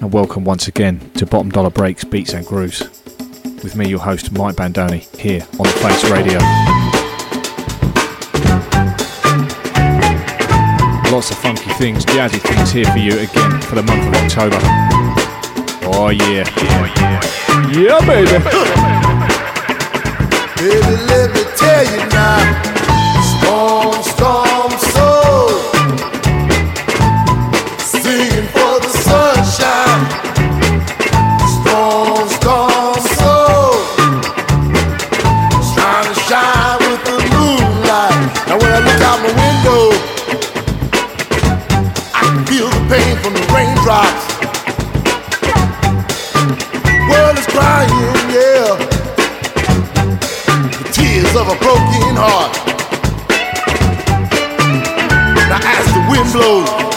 And welcome once again to Bottom Dollar Breaks, Beats and Grooves. With me, your host, Mike Bandoni, here on the Face Radio. Lots of funky things, jazzy things here for you again for the month of October. Oh yeah. Oh yeah. Yeah, baby. Baby, let me tell you now. Storm, storm, soul. Of a broken heart. Now as the wind blows,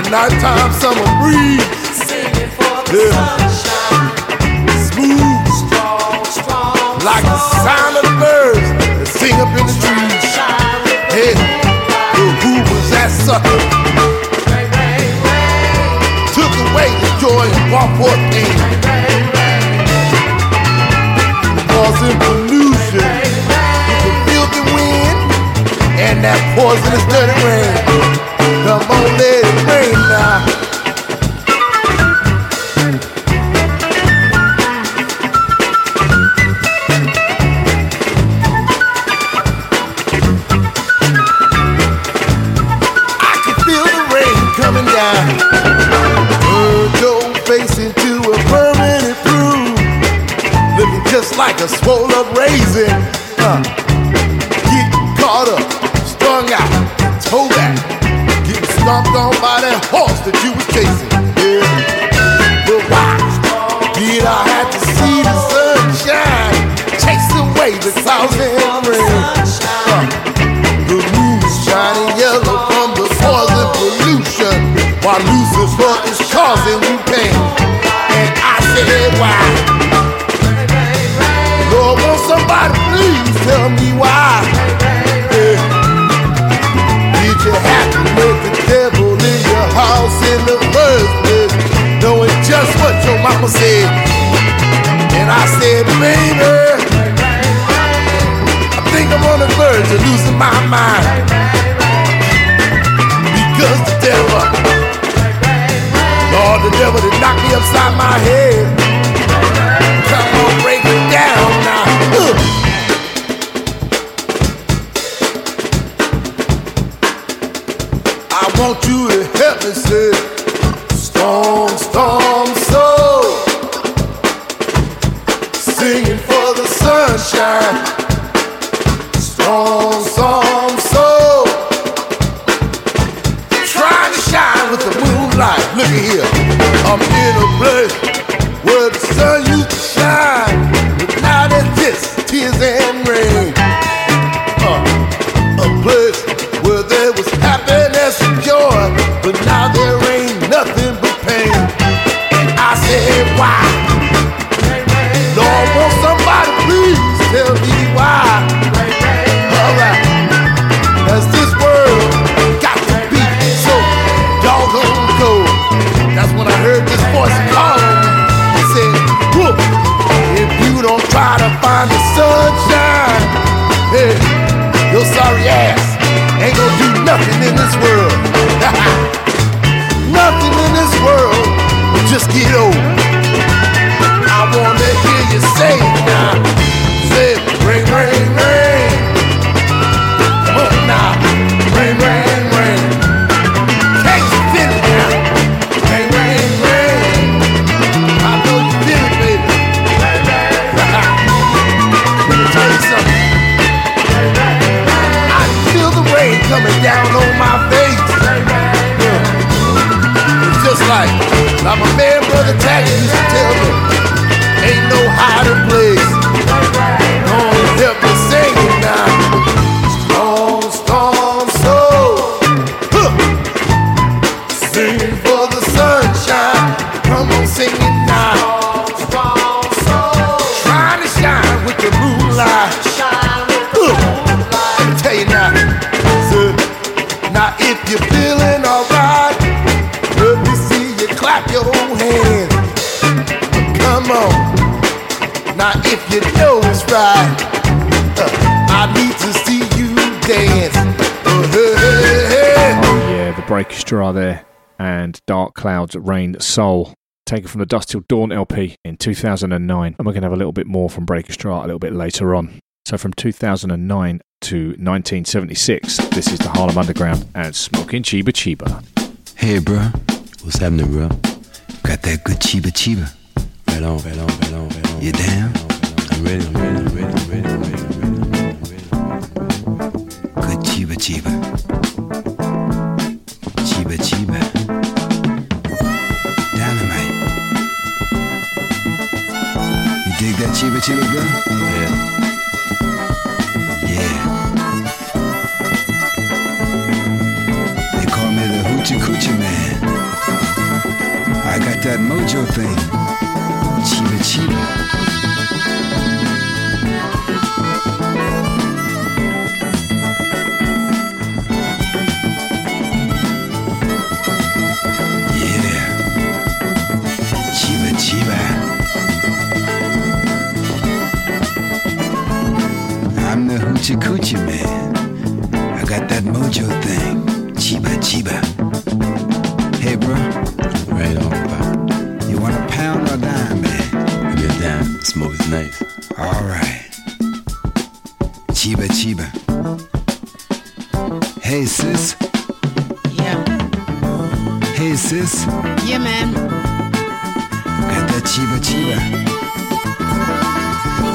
a nighttime summer breeze. Yeah. Smooth, like the sound of the birds that sing up in the trees. Hey, well, who was that sucker? Took away the joy and brought forth pain. Causing pollution with the filthy wind and that poisonous dirty rain. Come on, let it rain Dark Clouds Rain Soul, taken from the Dusk Till Dawn LP in 2009, and we're gonna have a little bit more from Breakestra a little bit later on. So from 2009 to 1976, this is the Harlem Underground and Smoking Chiba Chiba. Hey, bro. What's happening, bro? Got that good chiba chiba. Right on, right on, right on, right on. You down? I'm ready, I'm ready, I'm ready, I'm ready. Good chiba chiba. Chiba chiba. That chiba chiba, bro? Yeah. Yeah. They call me the Hoochie Coochie Man. I got that mojo thing. Chiba chiba. Hoochie Coochie Man. I got that mojo thing. Chiba chiba. Hey, bro. Right on, bro. You want a pound or a dime, man? Get down. Smoke is nice. All right. Chiba chiba. Hey, sis. Yeah, Hey, sis. yeah, man. Got that chiba chiba.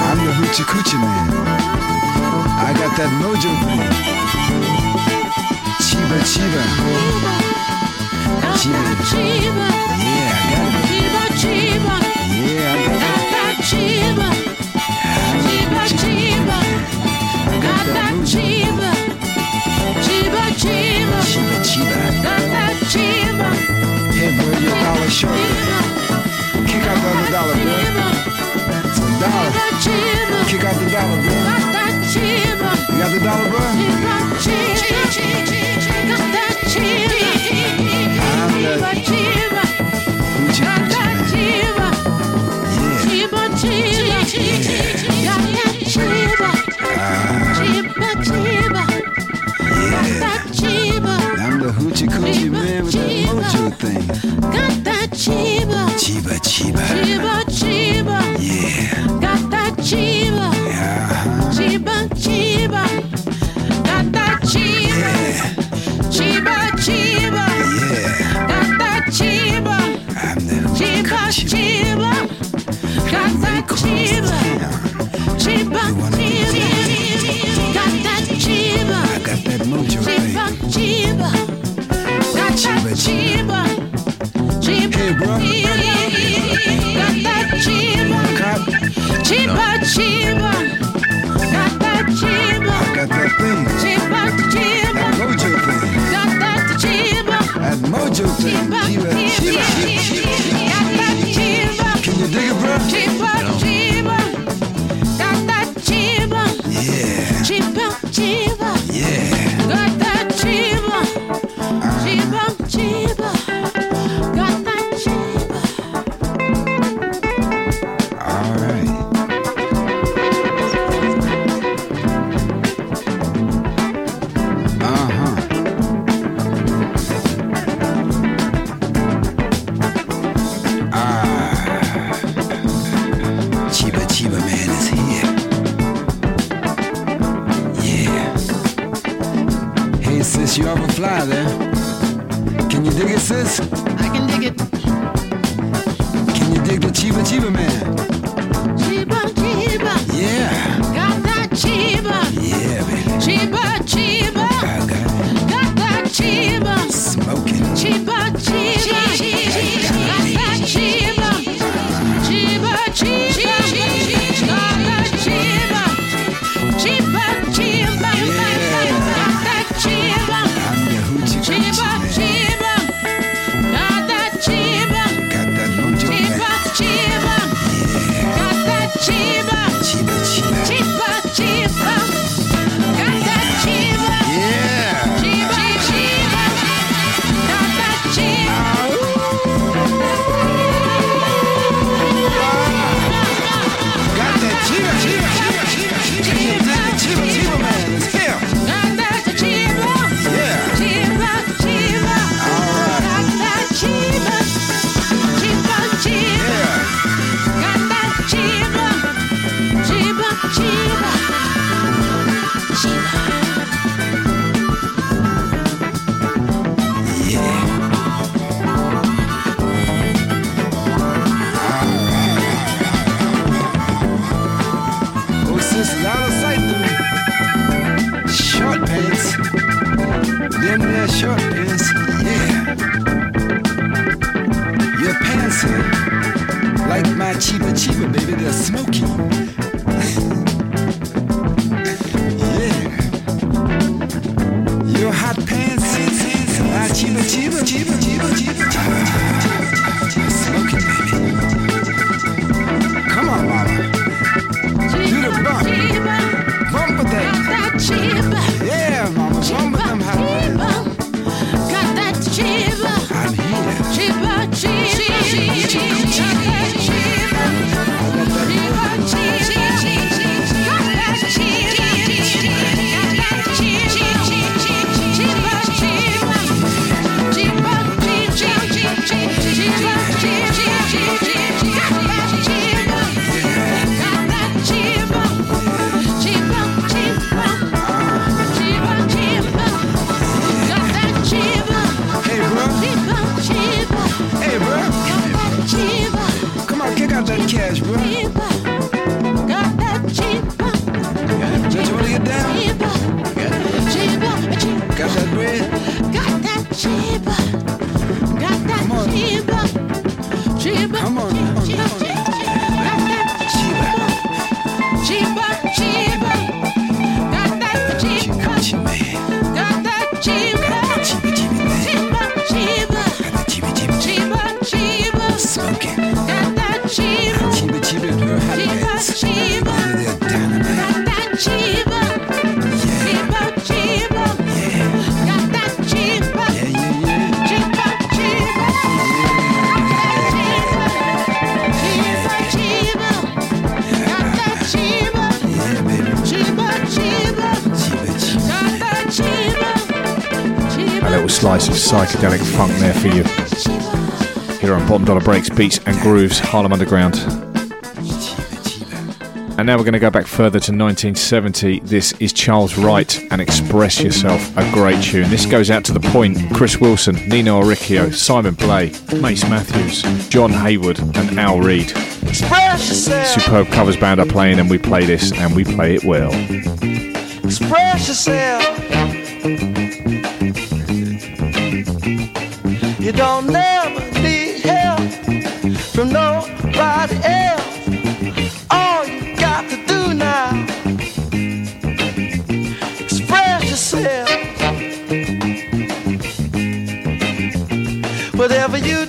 I'm the hoochie coochie man. I got that mojo thing. Chiba Chiba. Chiba Chiba. Yeah, I got it. Chiba Chiba. Yeah, I got that Chiba. Chiba Chiba. Got that Chiba. Chiba Chiba. Chiba Chiba. Got that Chiba. Hey, bro, you're a dollar short. Kick out the other dollar, bro. It's a dollar. Kick out the dollar, bro. You got the dollar, bro? Got that chiba. Got that chiba. Chiba, chiba. Got that chiba. I'm the hoochie coochie man with mojo thing. Got that chiba. Chiba, chiba. Chiba, chiba. Yeah. Chiba, Chiba, Chiba, Chiba, Chiba, Chiba, Chiba. Slice of psychedelic funk there for you. Here on Bottom Dollar Breaks, Beats and Grooves, Harlem Underground. And now we're going to go back further to 1970. This is Charles Wright and Express Yourself, a great tune. This goes out to The Point, Chris Wilson, Nino Oricchio, Simon Blay, Mace Matthews, John Haywood, and Al Reed. Superb covers band are playing, and we play this, and we play it well. Express yourself. You don't never need help from nobody else. All you got to do now, express yourself. Whatever you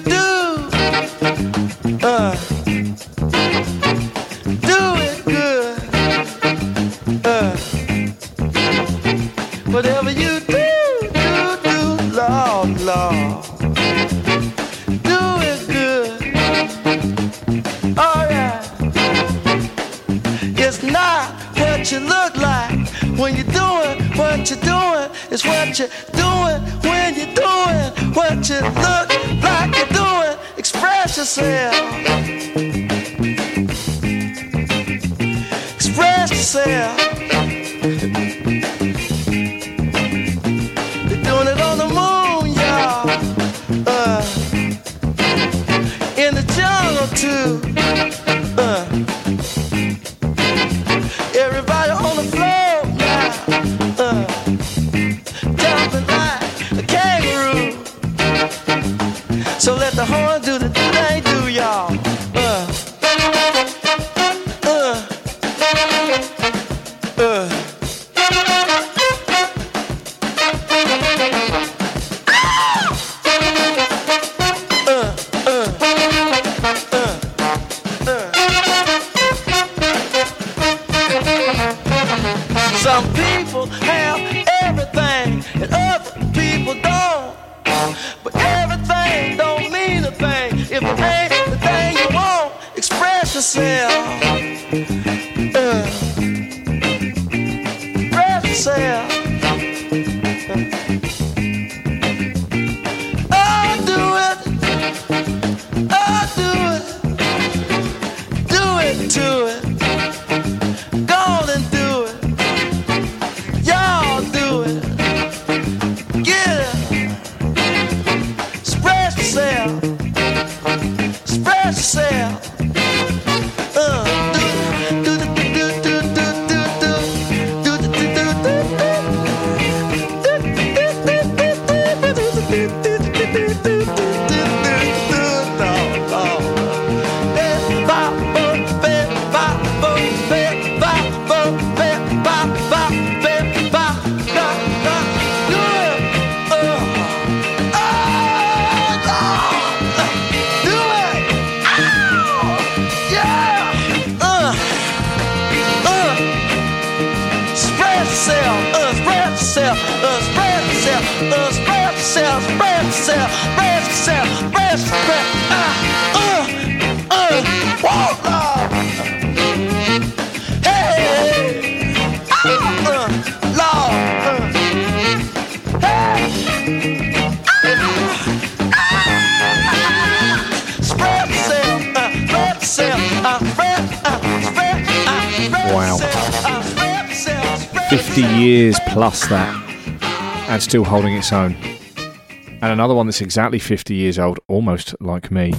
50 years plus that, and still holding its own. And another one that's exactly 50 years old, almost like me,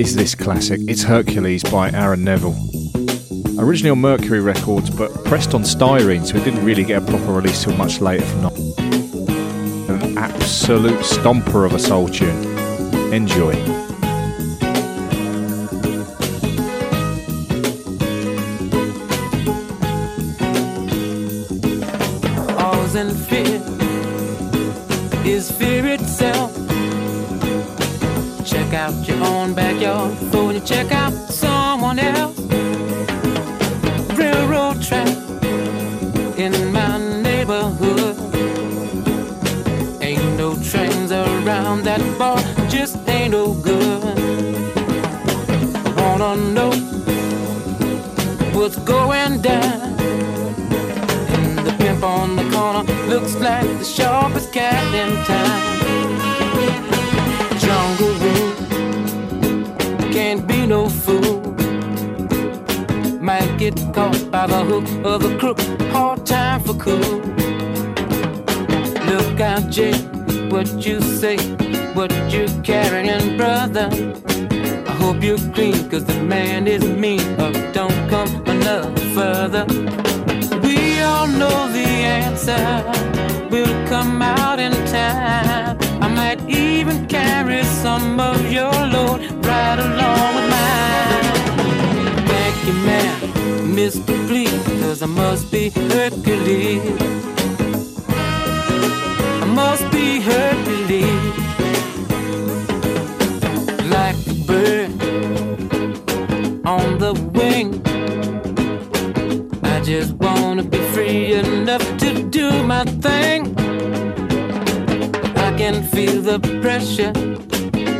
is this classic. It's Hercules by Aaron Neville. Originally on Mercury Records, but pressed on styrene, so it didn't really get a proper release till much later from now. An absolute stomper of a soul tune. Enjoy. Caught by the hook of the crook. Hard time for cool. Look out, Jake, what you say, what you carrying, brother. I hope you're clean, cause the man is mean, or don't come another further. We all know the answer will come out in time. I might even carry some of your load right along with mine. Mr. Please, cause I must be Hercules. I must be Hercules. Like a bird on the wing. I just wanna be free enough to do my thing. I can feel the pressure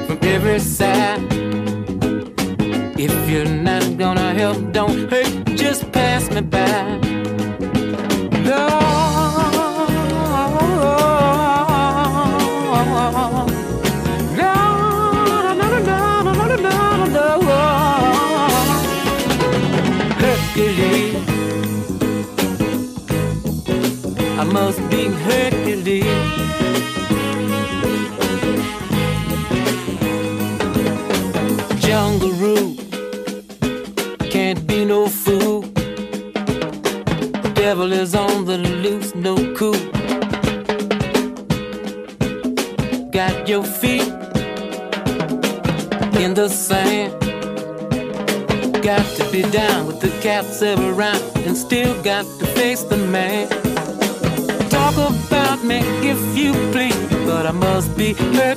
from every side. I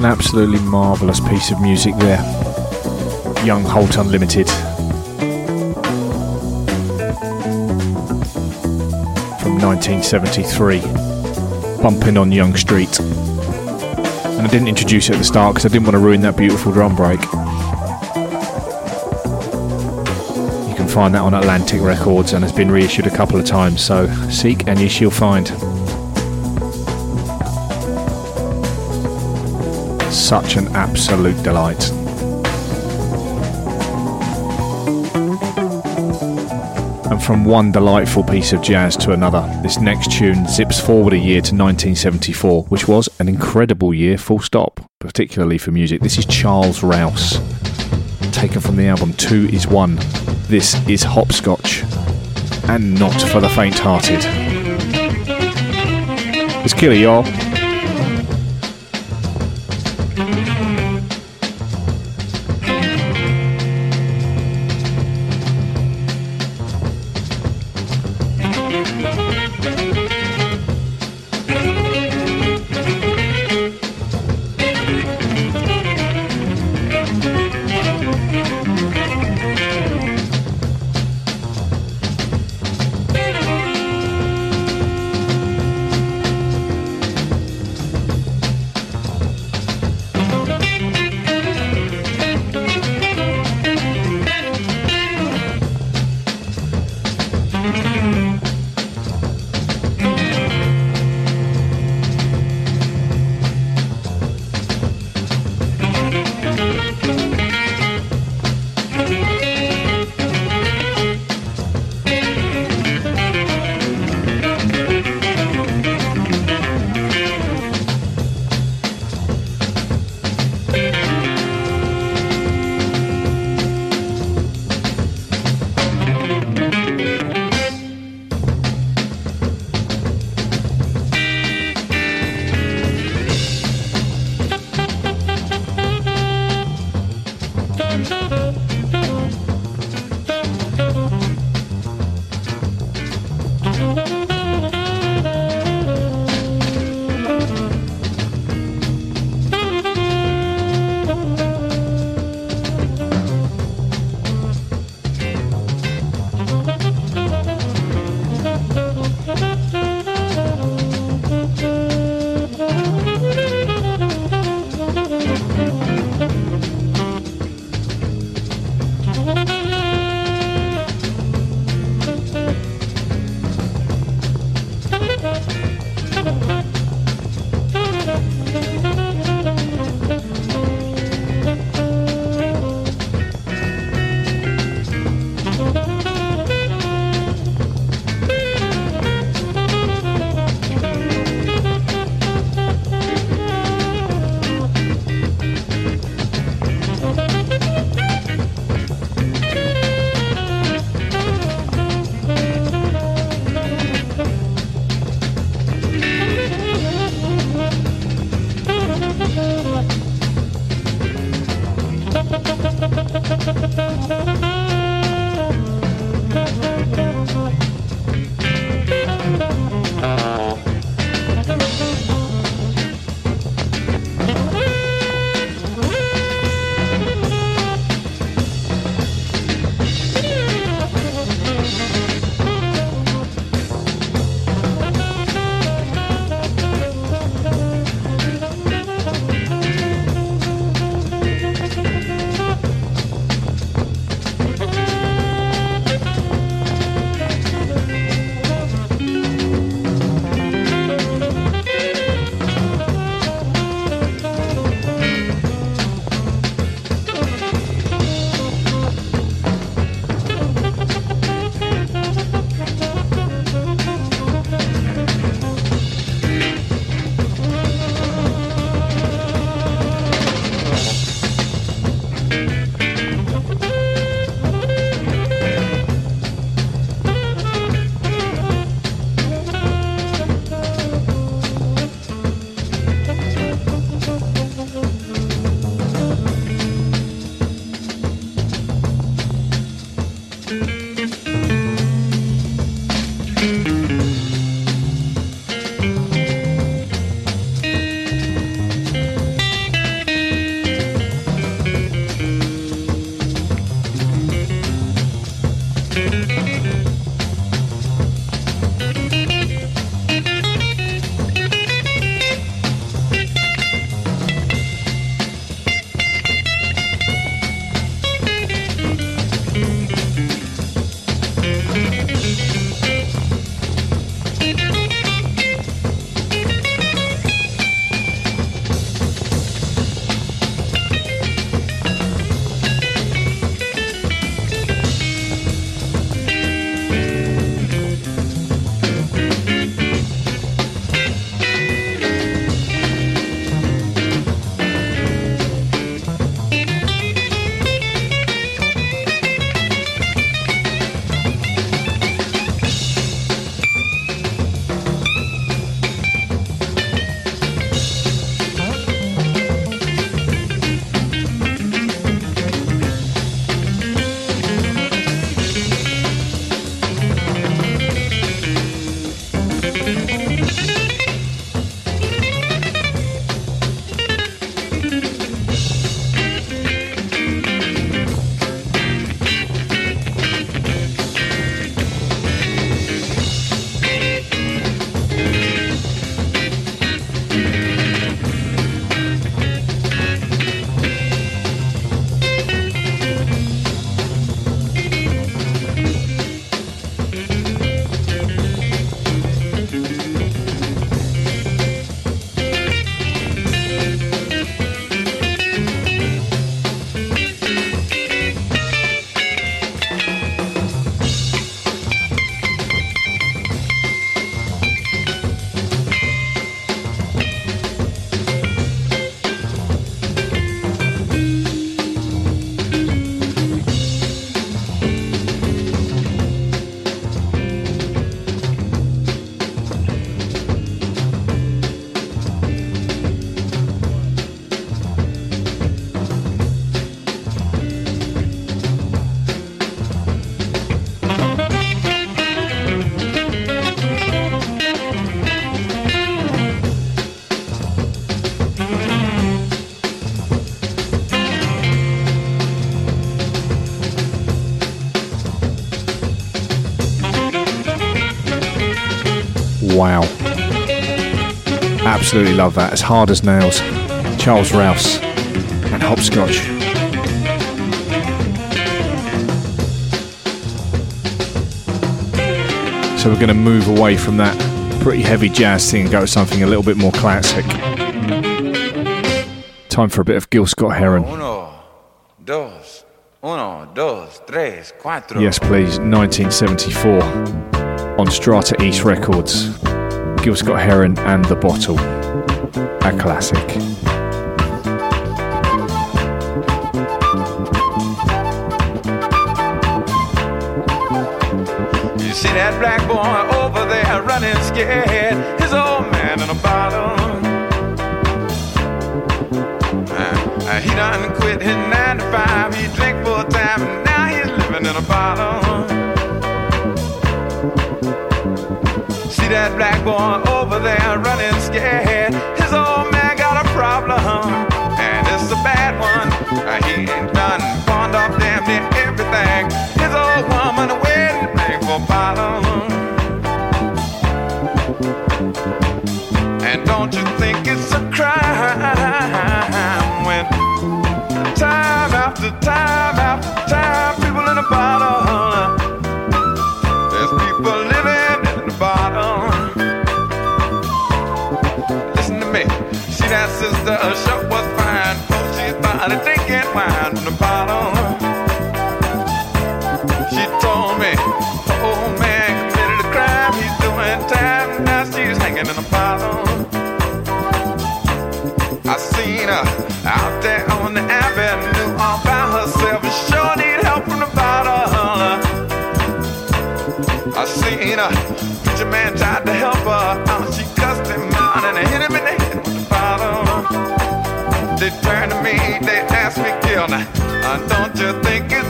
An absolutely marvellous piece of music there. Young Holt Unlimited. From 1973. Bumping on Young Street. And I didn't introduce it at the start because I didn't want to ruin that beautiful drum break. You can find that on Atlantic Records and has been reissued a couple of times, so seek and you shall find. Such an absolute delight. And from one delightful piece of jazz to another, this next tune zips forward a year to 1974, which was an incredible year, full stop, particularly for music. This is Charles Rouse, taken from the album Two is One. This is Hopscotch, and not for the faint hearted. It's killer, y'all. Absolutely love that. As hard as nails. Charles Rouse and Hopscotch. So we're going to move away from that pretty heavy jazz thing and go to something a little bit more classic. Time for a bit of Gil Scott Heron. Uno, dos, uno, dos, tres, cuatro. Yes, please. 1974 on Strata East Records. Gil Scott Heron and The Bottle. A classic. You see that black boy over there running scared. His old man in a bottle. Uh, he done quit his nine to five. He drank full time and now he's living in a bottle. See that black boy over there running scared. Bad one. Uh, he ain't done pawned off damn near everything. His old woman waiting for bottle. And don't you think it's a crime when time after time after time people in a bottle? There's people living in the bottle. Listen to me. See that sister, shirt from the bottle. She told me, oh man committed a crime. He's doing time. Now she's hanging in a bottle. I seen her out there on the avenue all by herself. Sure need help from the bottle. I seen her. Preacher man tried to help her They turned to me, they asked me, Gil, now, don't you think it's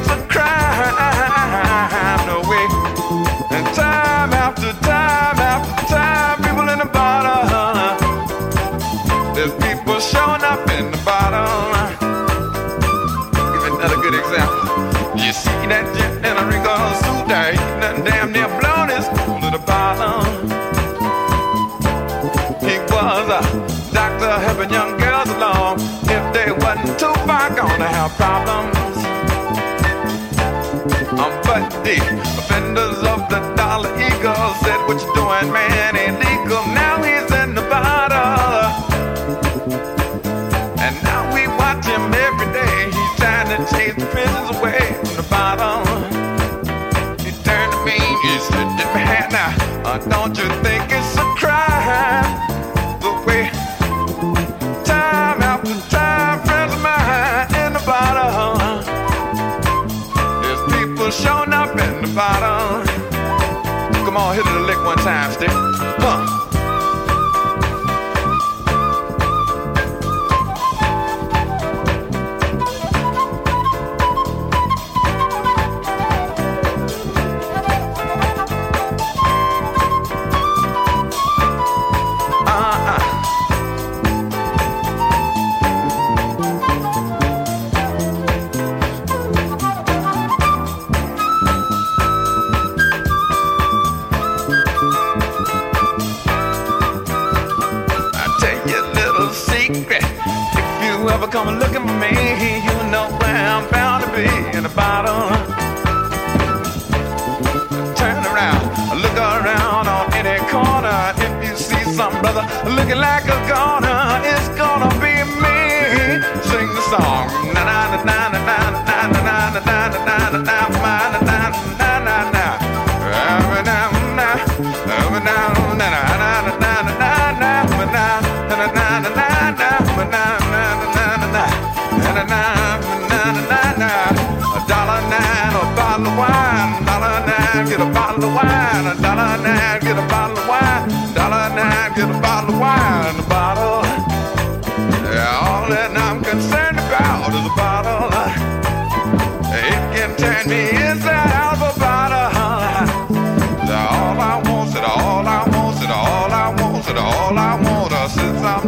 too far gonna have problems. Um, but the offenders of the Dollar Eagle said, What you doing, man? Illegal. Now he's in the bottle. And now we watch him every day. He's trying to chase the prisons away from the bottom. He turned to me, he said, Man, now, uh, don't hit it a lick one time, stick. Huh.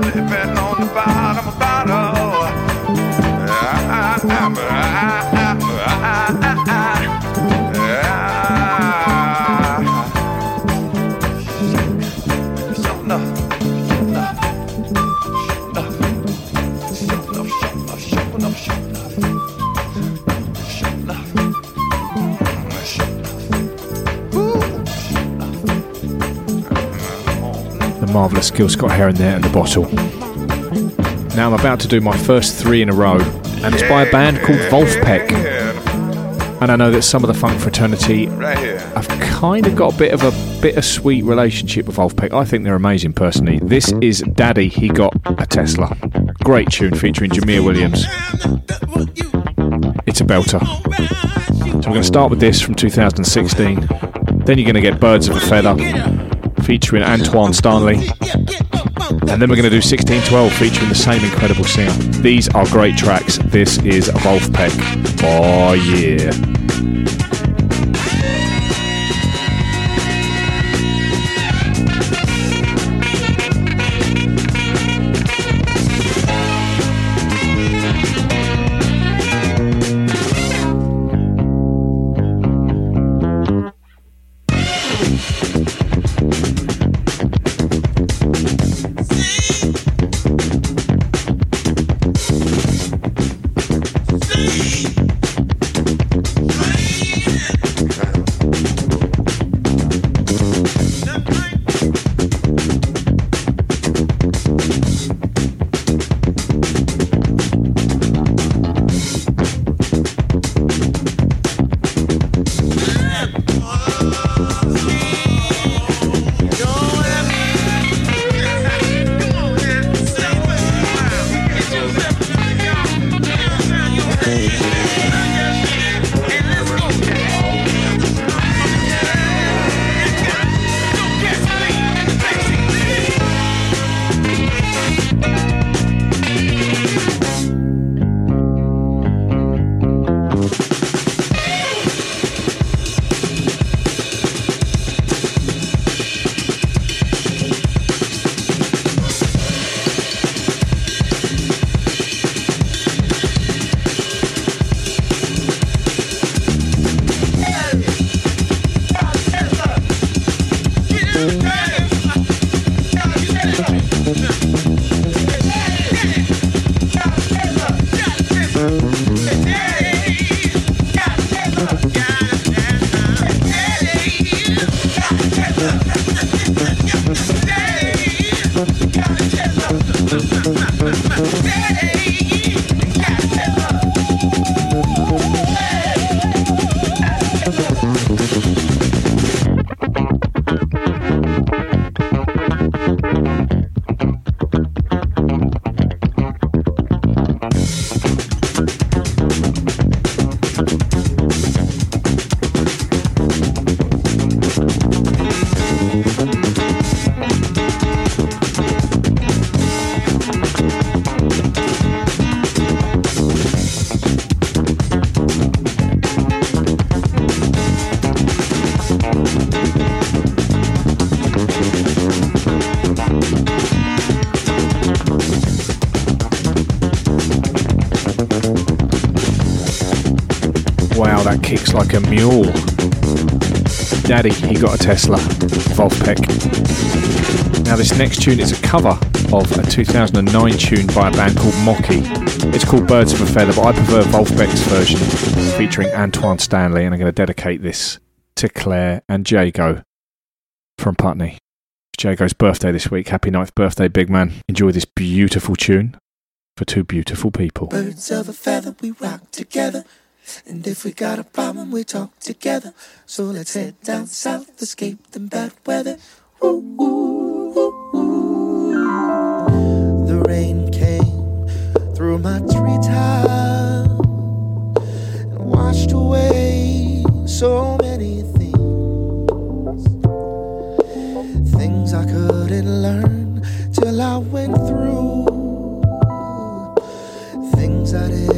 baby. Marvellous Gil Scott Heron there at the bottle. Now I'm about to do my first three in a row, and it's by a band called Vulfpeck. And I know that some of the funk fraternity have kind of got a bit of a bittersweet relationship with Vulfpeck. I think they're amazing personally. This is Daddy, He Got a Tesla. Great tune featuring Jameer Williams. It's a belter. So we're going to start with this from 2016. Then you're going to get Birds of a Feather featuring Antwaun Stanley. And then we're going to do 1612 featuring the same incredible singer. These are great tracks. This is Vulfpeck. Oh, yeah. Like a mule. Daddy, he got a Tesla. Vulfpeck. Now, this next tune is a cover of a 2009 tune by a band called Mocky. It's called Birds of a Feather, but I prefer Vulfpeck's version featuring Antwaun Stanley, and I'm going to dedicate this to Claire and Jago from Putney. Jago's birthday this week. Happy ninth birthday, big man. Enjoy this beautiful tune for two beautiful people. Birds of a feather, we rock together. And if we got a problem, we talk together. So let's head down south, escape the bad weather. Ooh, ooh, ooh, ooh. The rain came through my treetop and washed away so many things. Things I couldn't learn till I went through. Things I didn't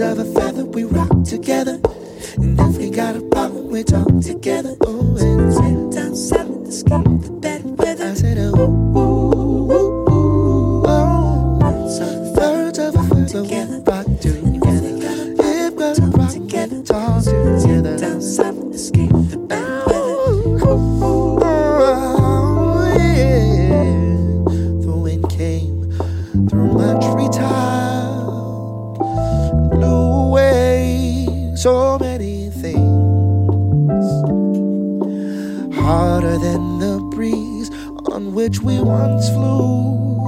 of a feather. We rock together. And if we got a problem, we talk together. Oh, and down, silent, escape the bad weather. I said, oh. oh. on which we once flew.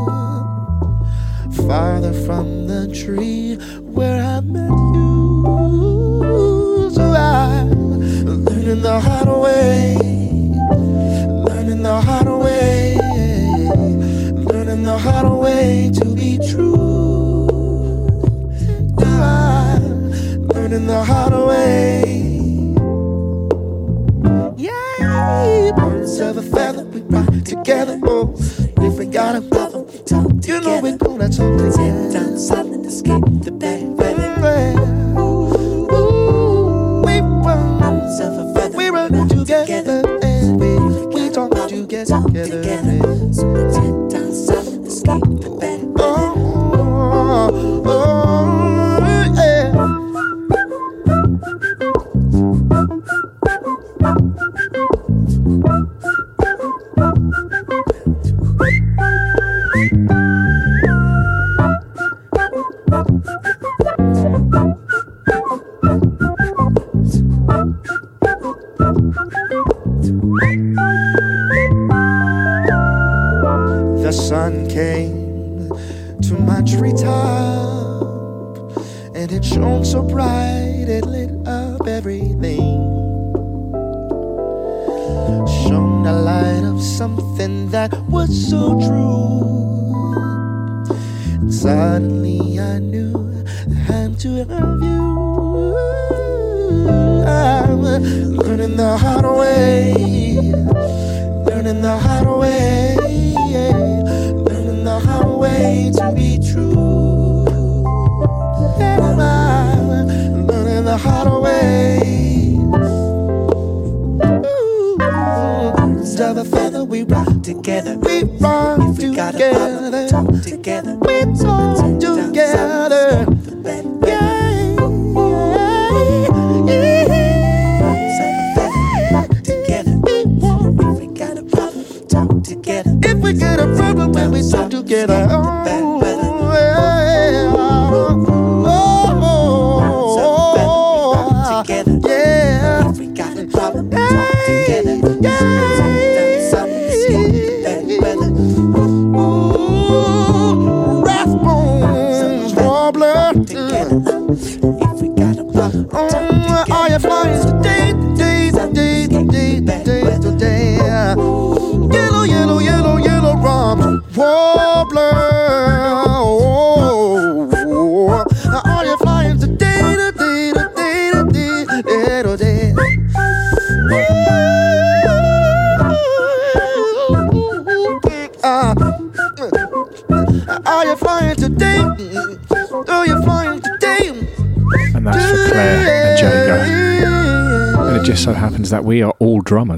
Farther from the tree where I met you. So I'm learning the hard way, learning the hard way, learning the hard way. together. Oh, if we got a problem, you know we're gonna talk together. Down silent, escape the bad weather. Ooh, ooh, we run, we run together, together, and we, we talk together.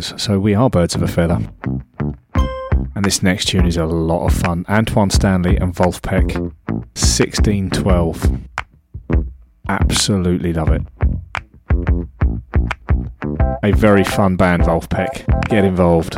So we are birds of a feather. And this next tune is a lot of fun. Antwaun Stanley and Vulfpeck, 1612. Absolutely love it. A very fun band, Vulfpeck. Get involved.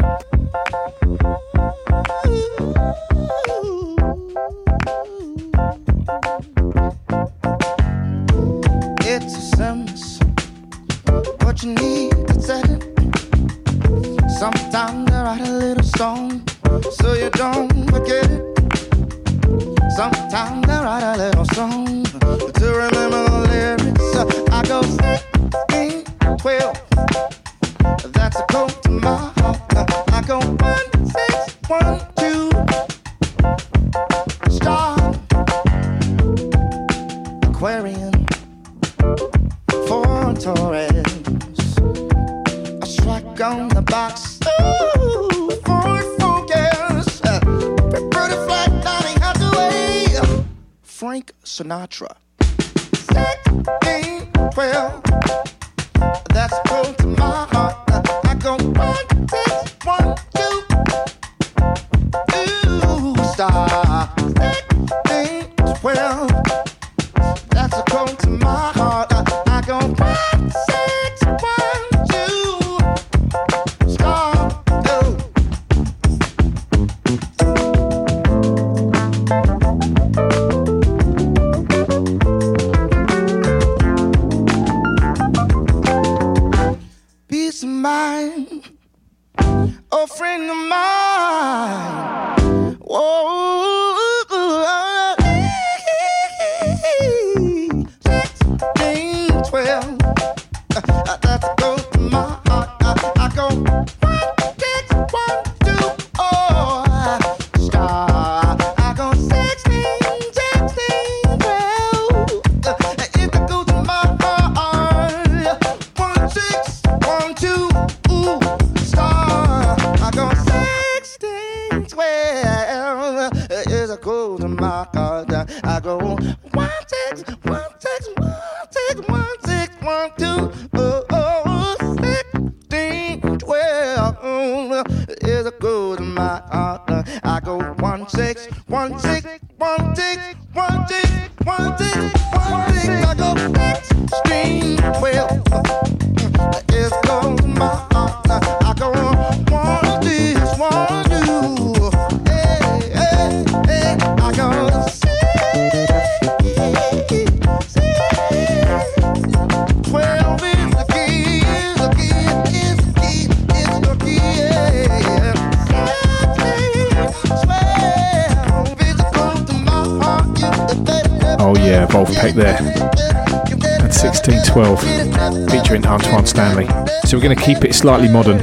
Slightly modern.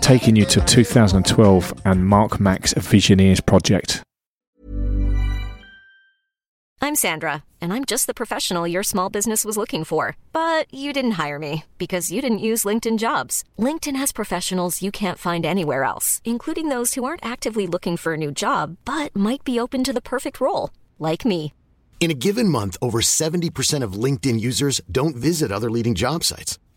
Taking you to 2012 and Marc Mac's Visioneers project. I'm Sandra, and I'm just the professional your small business was looking for. But you didn't hire me because you didn't use LinkedIn jobs. LinkedIn has professionals you can't find anywhere else, including those who aren't actively looking for a new job but might be open to the perfect role, like me. In a given month, over 70% of LinkedIn users don't visit other leading job sites.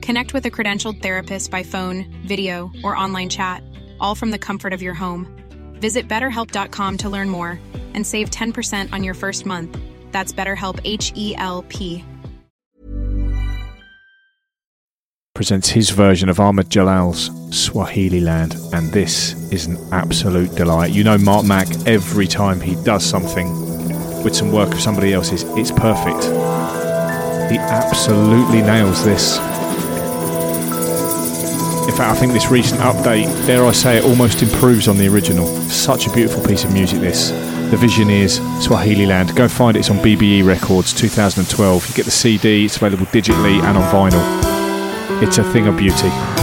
Connect with a credentialed therapist by phone, video, or online chat, all from the comfort of your home. Visit betterhelp.com to learn more and save 10% on your first month. That's BetterHelp H E L P. presents his version of Ahmad Jamal's Swahili Land, and this is an absolute delight. You know, Marc Mac, every time he does something with some work of somebody else's, it's perfect. He absolutely nails this. Fact, I think this recent update, dare I say it, almost improves on the original. Such a beautiful piece of music, this. The Visioneers, Swahili Land. Go find it, it's on BBE Records 2012. You get the CD, it's available digitally and on vinyl. It's a thing of beauty.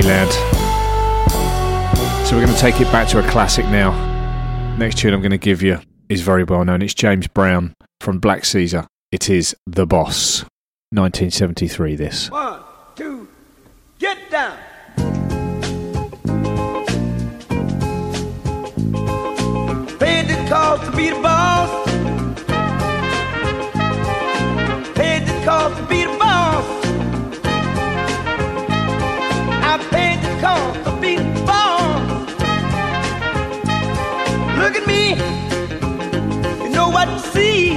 Land. So we're going to take it back to a classic now. Next tune I'm going to give you is very well known. It's James Brown from Black Caesar. It is The Boss. 1973, this. One, two, get down. Paid the cost to be the boss. See?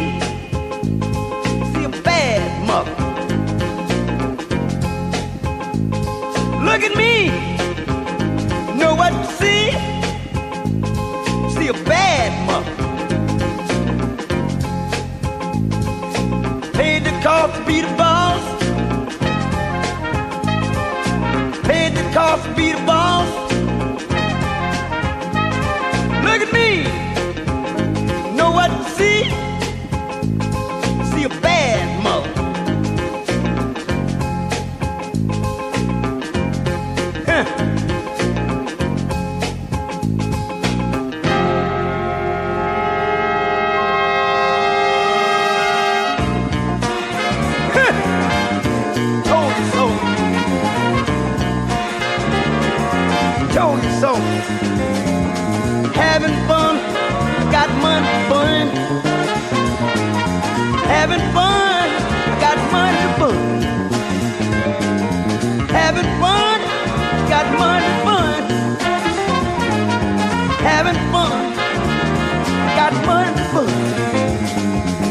A bad mother. Look at me. Know what you see? See a bad mother. Paid the cost to be the boss. Paid the cost to be the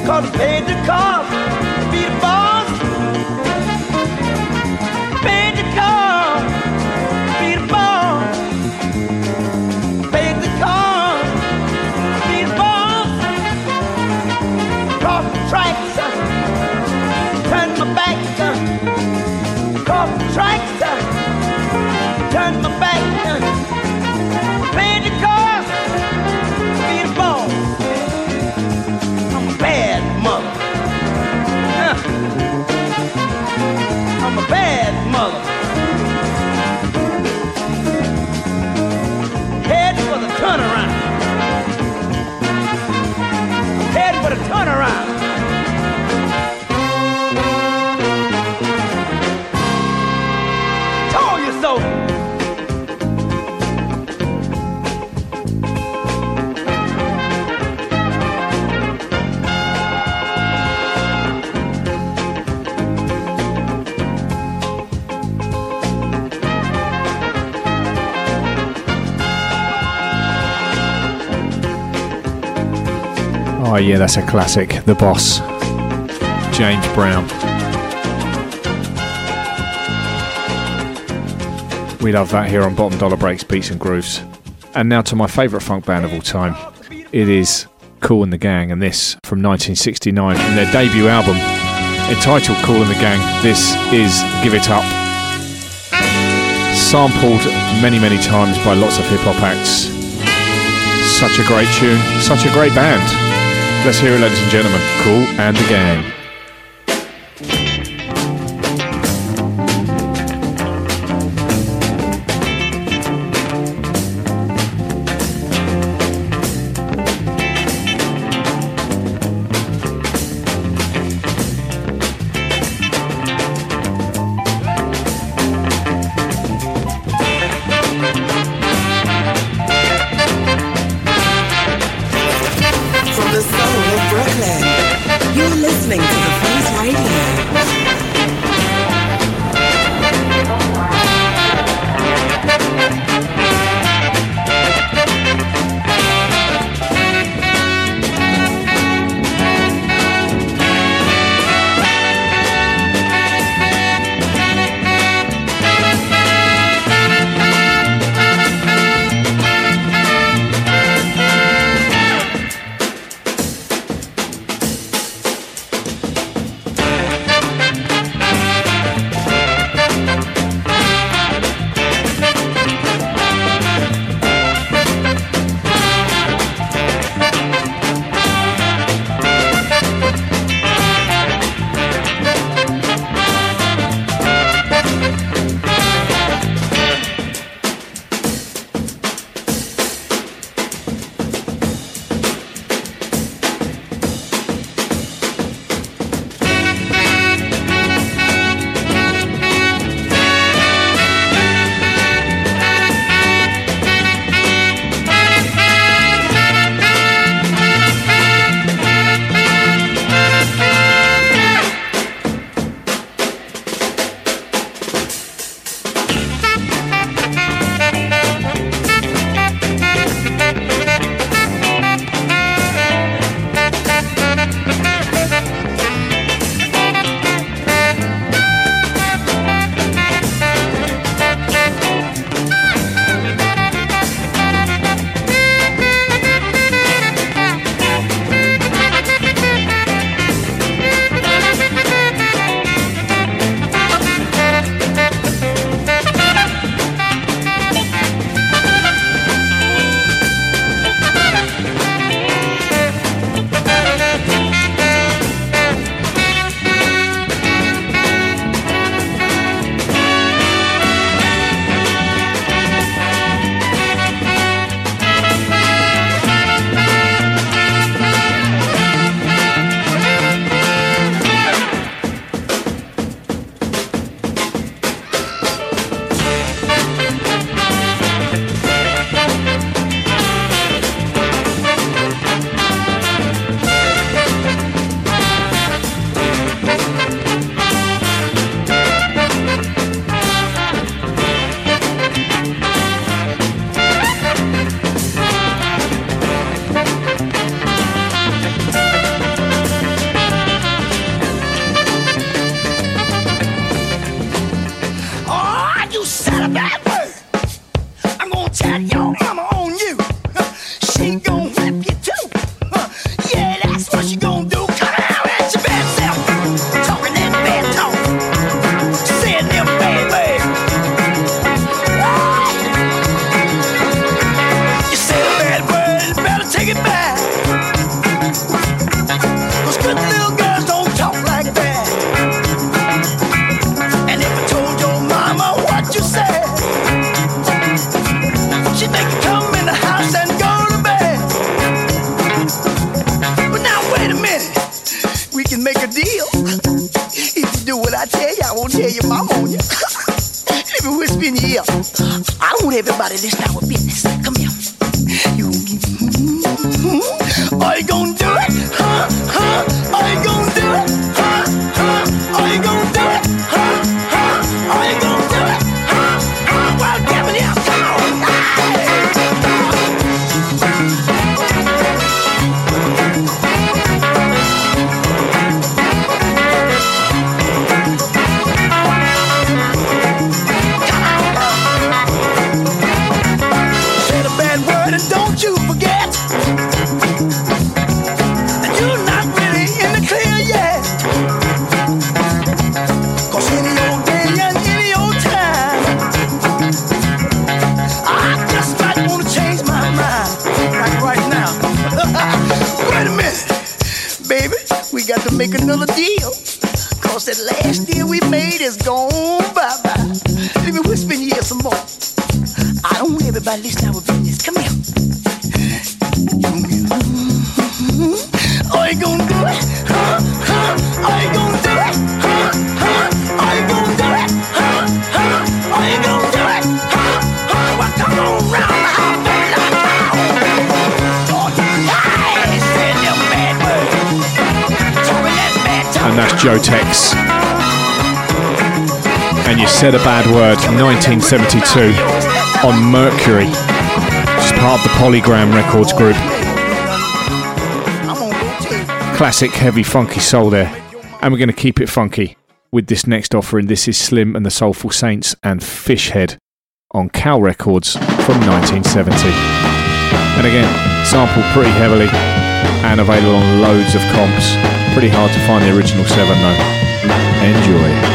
Cause I paid the cost Oh, yeah, that's a classic. The Boss. James Brown. We love that here on Bottom Dollar Breaks, Beats and Grooves. And now to my favourite funk band of all time. It is Kool and the Gang, and this from 1969 from their debut album entitled Kool and the Gang. This is Give It Up. Sampled many, many times by lots of hip hop acts. Such a great tune, such a great band. Let's hear it, ladies and gentlemen. Kool and the Gang. 1972 on Mercury. It's part of the Polygram Records group. Classic, heavy, funky soul there. And we're going to keep it funky with this next offering. This is Slim and the Soulful Saints and Fishhead on Cow Records from 1970. And again, sampled pretty heavily and available on loads of comps. Pretty hard to find the original 7 though. Enjoy.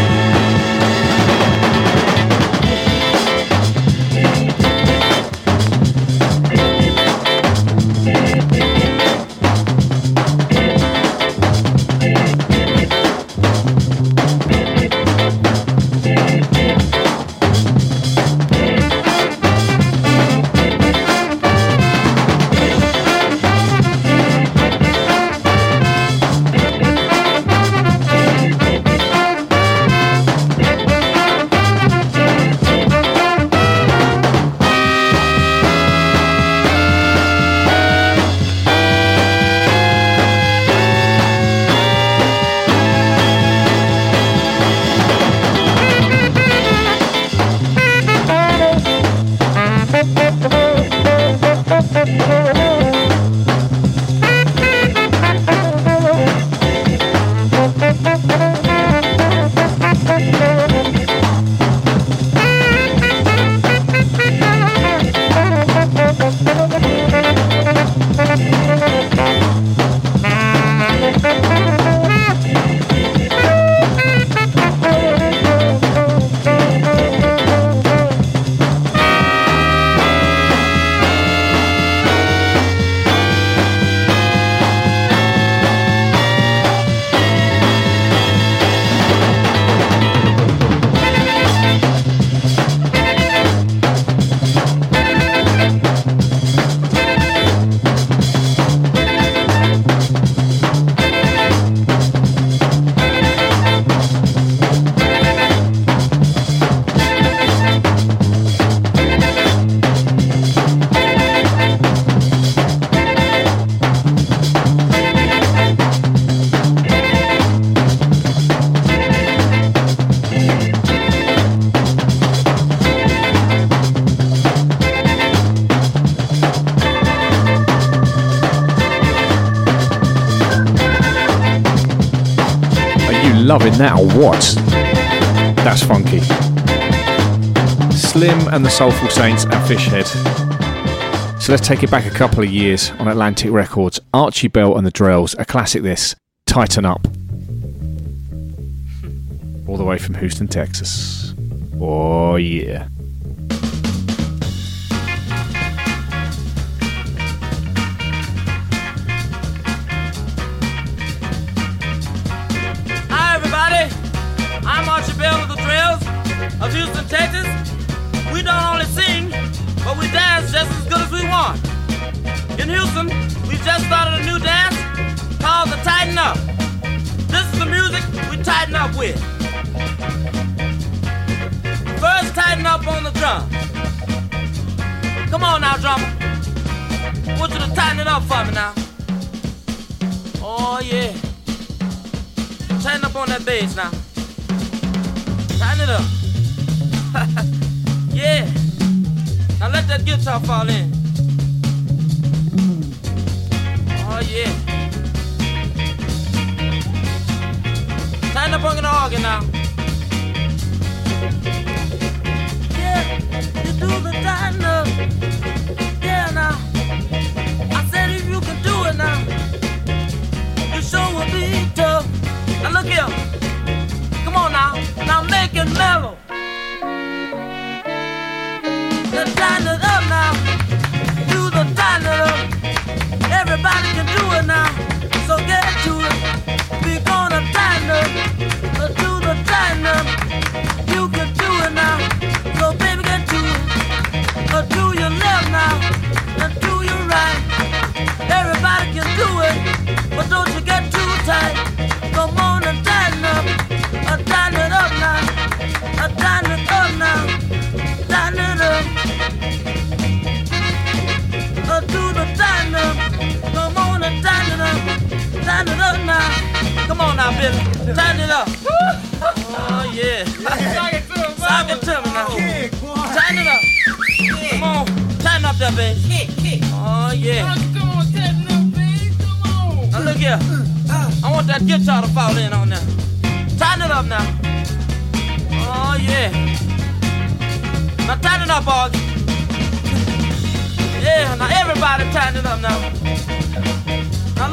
Thank you. Now what? That's funky. Slim and the Soulful Saints at Fishhead. So let's take it back a couple of years on Atlantic Records. Archie Bell and the Drells, a classic this. Tighten up. All the way from Houston, Texas. Oh yeah.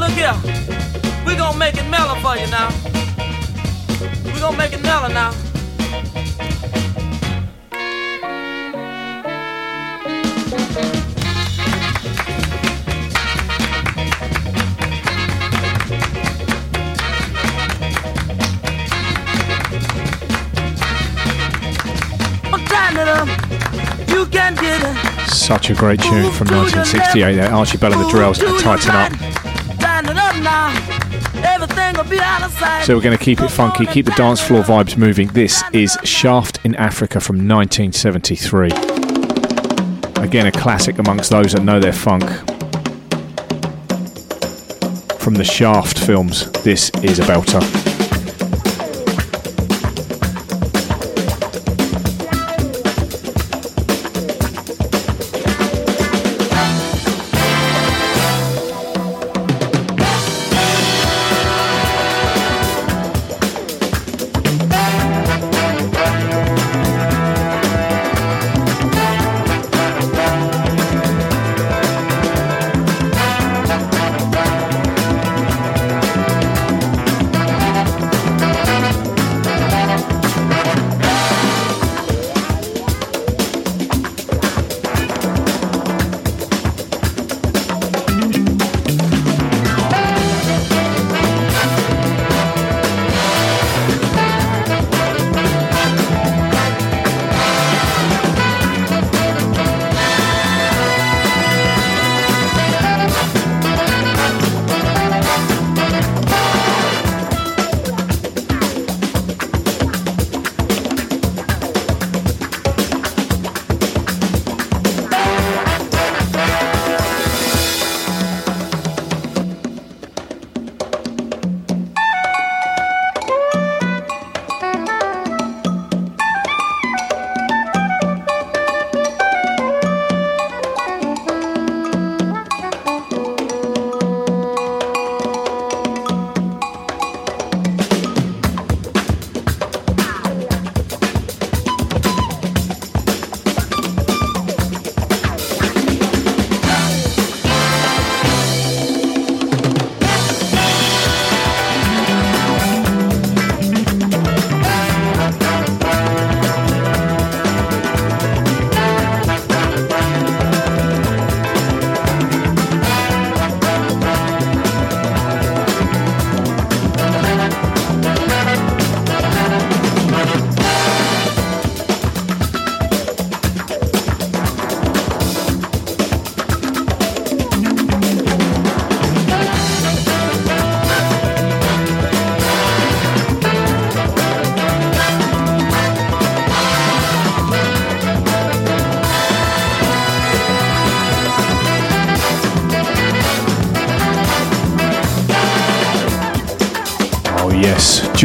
look here. We gonna make it mellow for you now. We gonna make it mellow now. Um, Such a great tune from 1968 there. Archie Bell and the Drells Tighten Up. So we're going to keep it funky, keep the dance floor vibes moving. This is Shaft in Africa from 1973. Again, a classic amongst those that know their funk. From the Shaft films, this is a belter.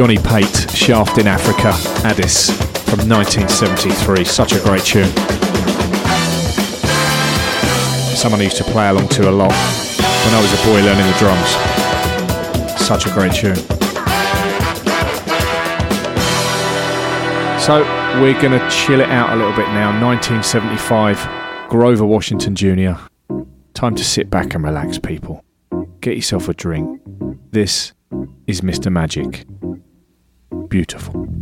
Johnny Pate, Shaft in Africa, Addis from 1973. Such a great tune. Someone I used to play along to a lot when I was a boy learning the drums. Such a great tune. So we're going to chill it out a little bit now. 1975, Grover Washington Jr. Time to sit back and relax, people. Get yourself a drink. This is Mr. Magic. Beautiful.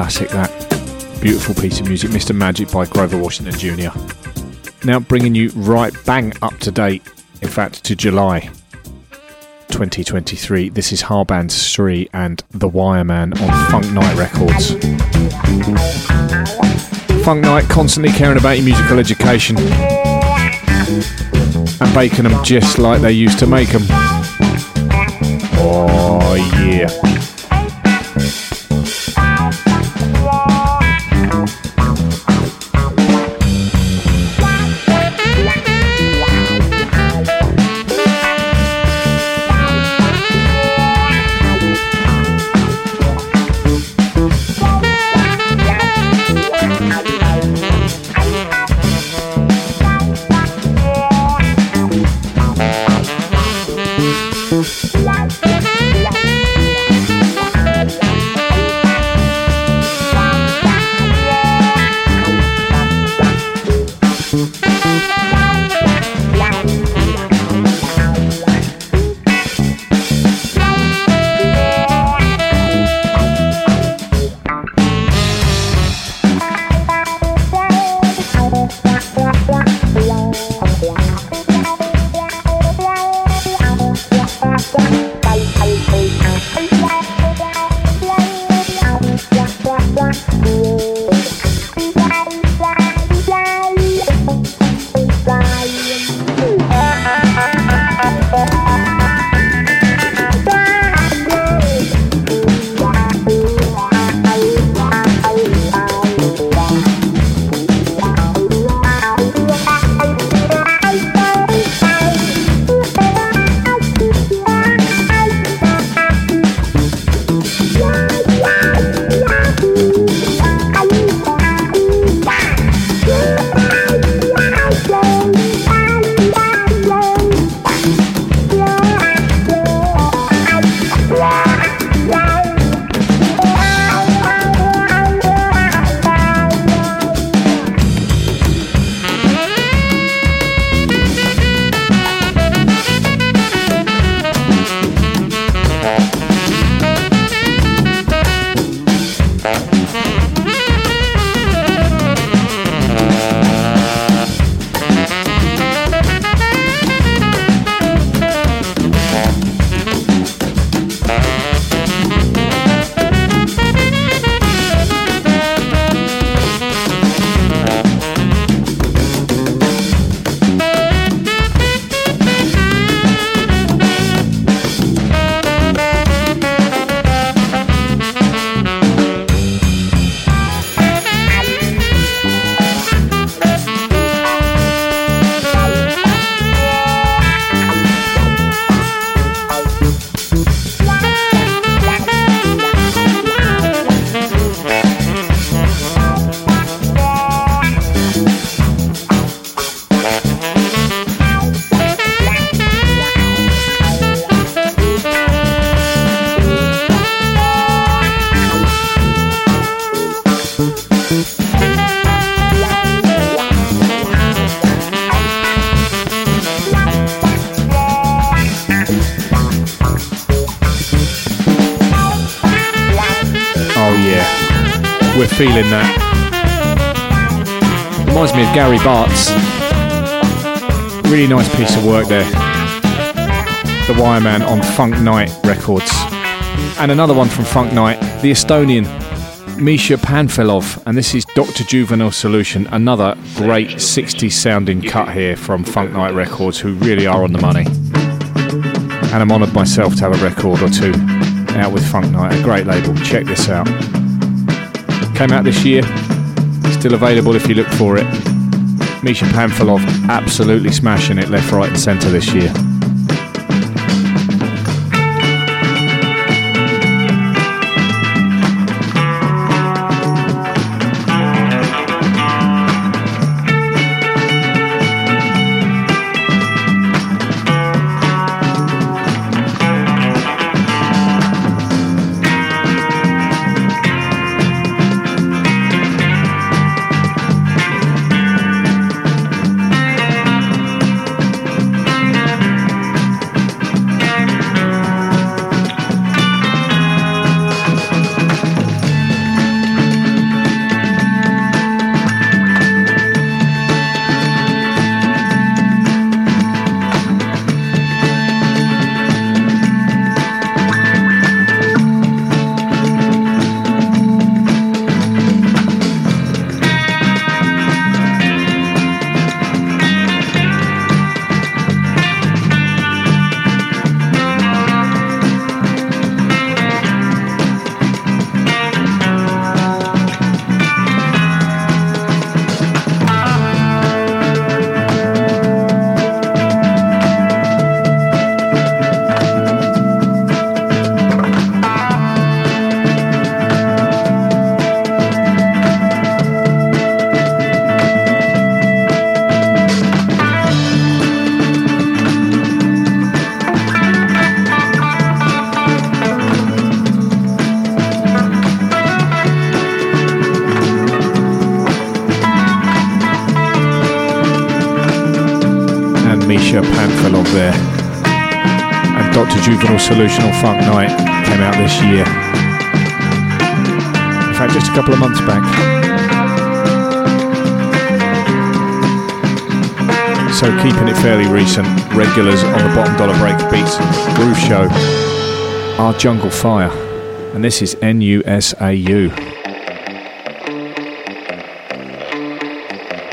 Classic that. Beautiful piece of music, Mr. Magic by Grover Washington Jr. Now bringing you right bang up to date, in fact, to July 2023. This is Harband Sri and The Wireman on Funk Night Records. Funk Night constantly caring about your musical education and baking them just like they used to make them. Oh, yeah. Gary Bartz. Really nice piece of work there. The Wireman on Funk Night Records. And another one from Funk Night, the Estonian Misha Panfilov, and this is Dr. Juvenile Solution, another great 60s sounding cut here from Funk Night Records, who really are on the money. And I'm honoured myself to have a record or two out with Funk Night, a great label. Check this out. Came out this year, still available if you look for it. Misha Panfilov absolutely smashing it left, right, and centre this year. Juvenile Solutional Funk Night came out this year. In fact, just a couple of months back. So keeping it fairly recent, regulars on the Bottom Dollar Break Beats Groove Show are Jungle Fire. And this is NUSAU.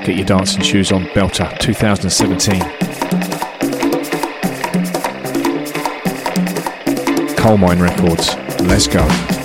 Get your dancing shoes on, Belter 2017. Colemine Records. Let's go.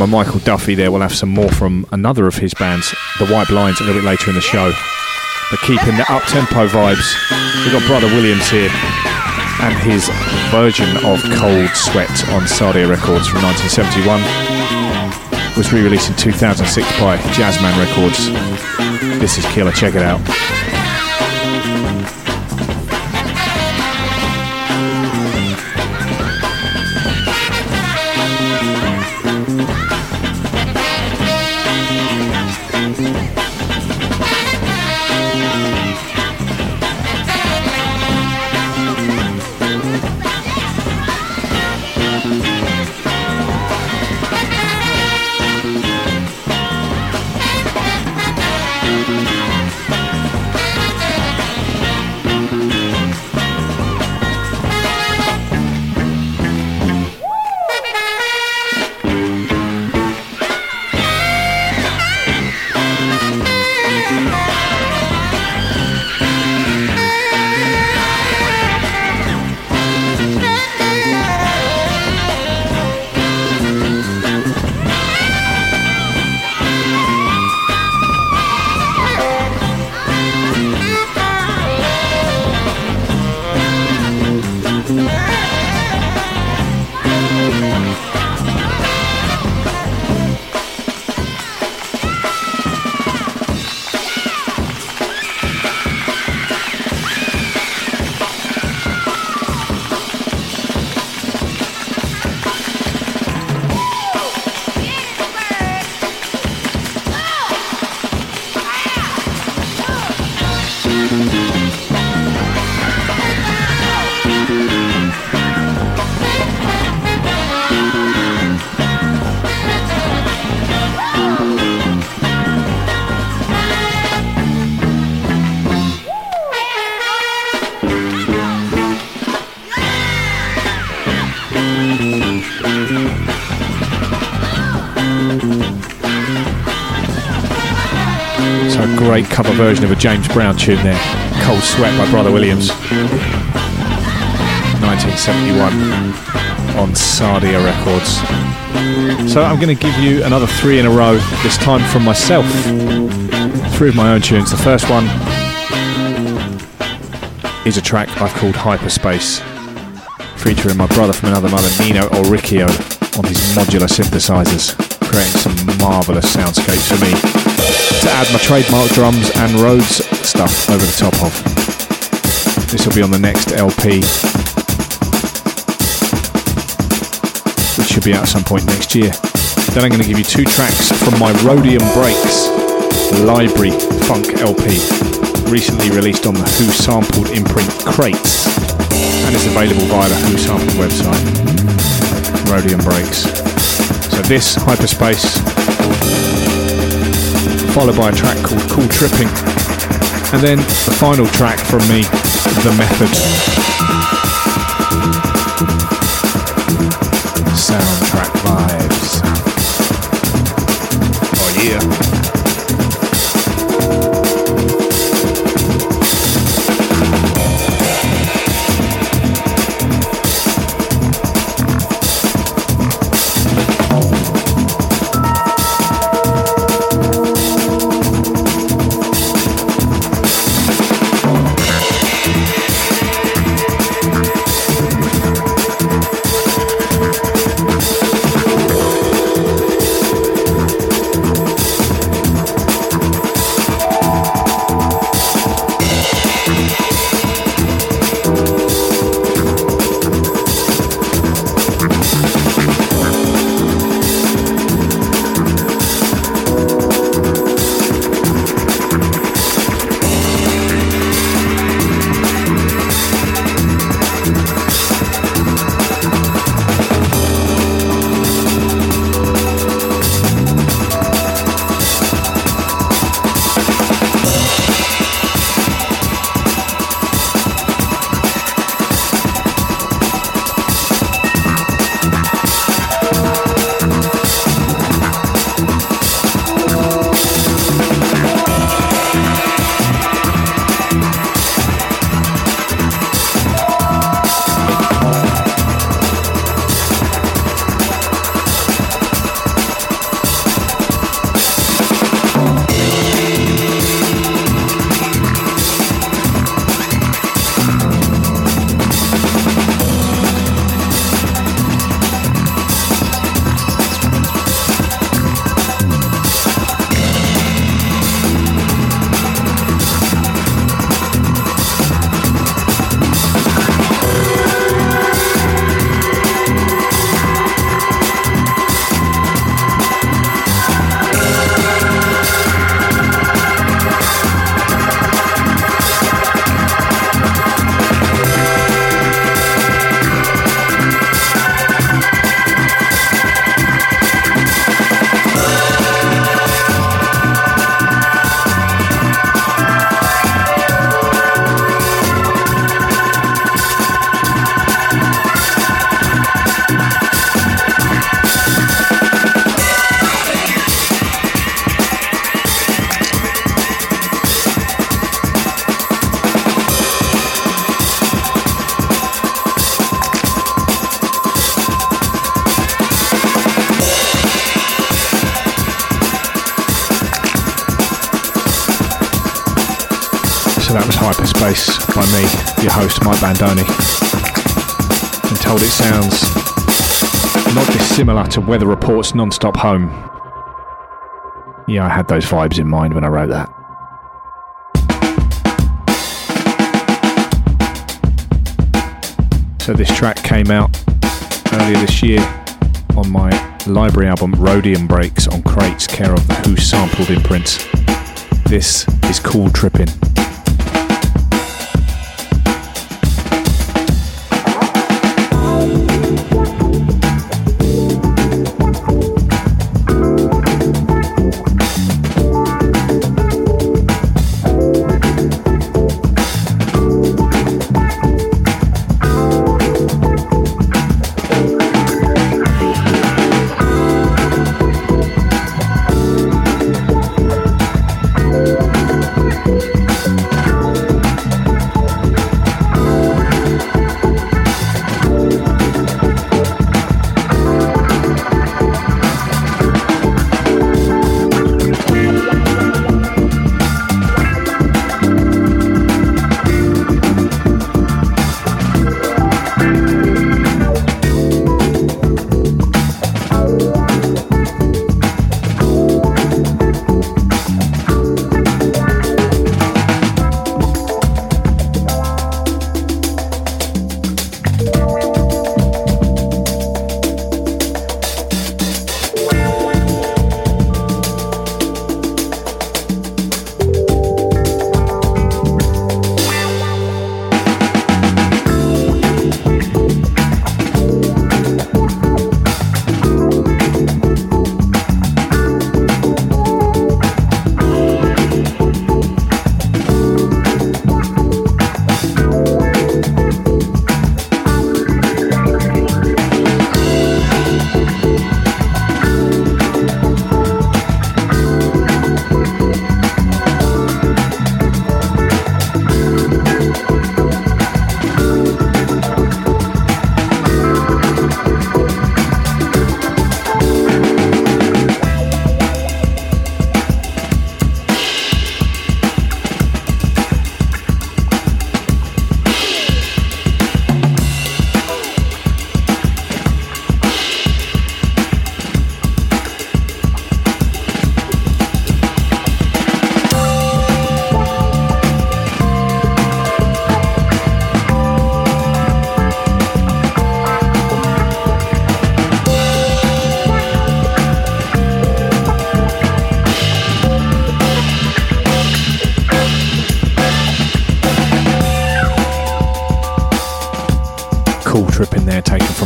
Drummer Michael Duffy there, we'll have some more from another of his bands, The White Blinds, a little bit later in the show. But keeping the up tempo vibes, we've got Brother Williams here and his version of Cold Sweat on Sardia Records from 1971 was re-released in 2006 by Jazzman Records. This is killer, check it out. Cover version of a James Brown tune there, Cold Sweat by Brother Williams. 1971 on Sardia Records. So I'm going to give you another three in a row, this time from myself. Three of my own tunes. The first one is a track I've called Hyperspace, featuring my brother from another mother, Nino Oricchio, on his modular synthesizers, creating some marvellous soundscapes for me to add my trademark drums and Rhodes stuff over the top of. This will be on the next LP, which should be out at some point next year. Then I'm going to give you two tracks from my Rhodium Breaks Library Funk LP, recently released on the WhoSampled imprint Crates, and is available via the WhoSampled website. Rhodium Breaks. So this Hyperspace, followed by a track called Cool Tripping, and then the final track from me, The Method. Soundtrack vibes. Oh yeah. Bandoni. And told it sounds not dissimilar to Weather Report's Non-Stop Home. Yeah, I had those vibes in mind when I wrote that. So this track came out earlier this year on my library album Rhodium Breaks on Crates, care of the WhoSampled imprint. This is Cool Trippin'.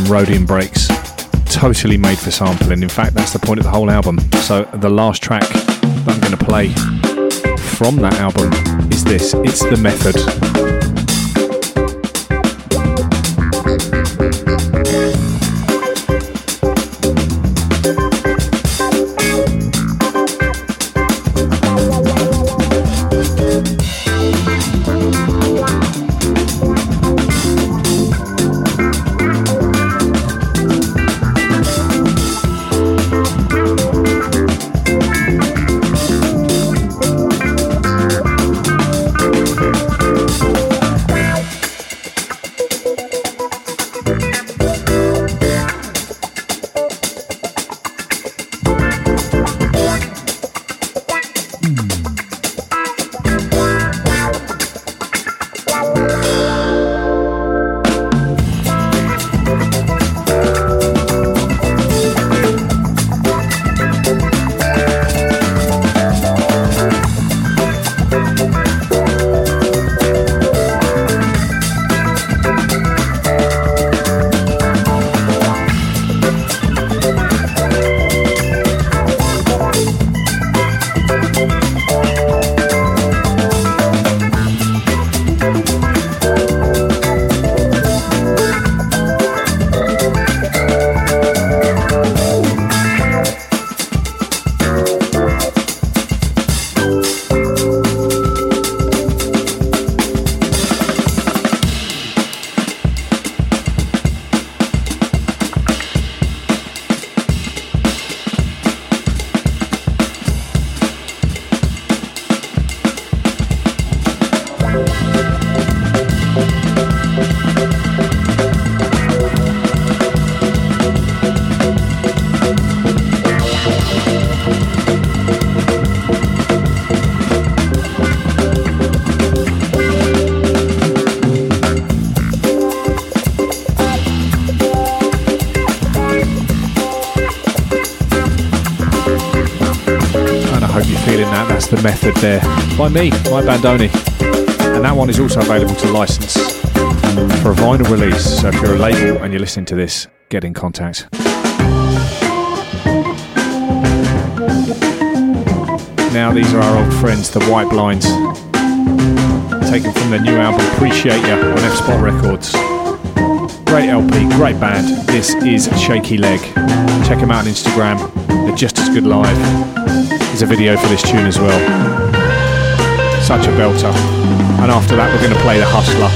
Rhodium Breaks. Totally made for sampling. In fact, that's the point of the whole album. So the last track that I'm going to play from that album is this. It's The Method. The method there by me, Mike Bandoni. And that one is also available to license for a vinyl release. So if you're a label and you're listening to this, get in contact. Now these are our old friends, the White Blinds, taken from their new album Appreciate Ya on F Spot Records. Great LP, great band. This is Shaky Leg. Check them out on Instagram. They're just as good live. A video for this tune as well. Such a belter. And after that, we're going to play The Hustler,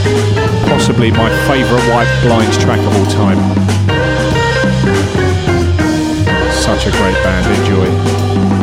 possibly my favourite White Blinds track of all time. Such a great band, enjoy.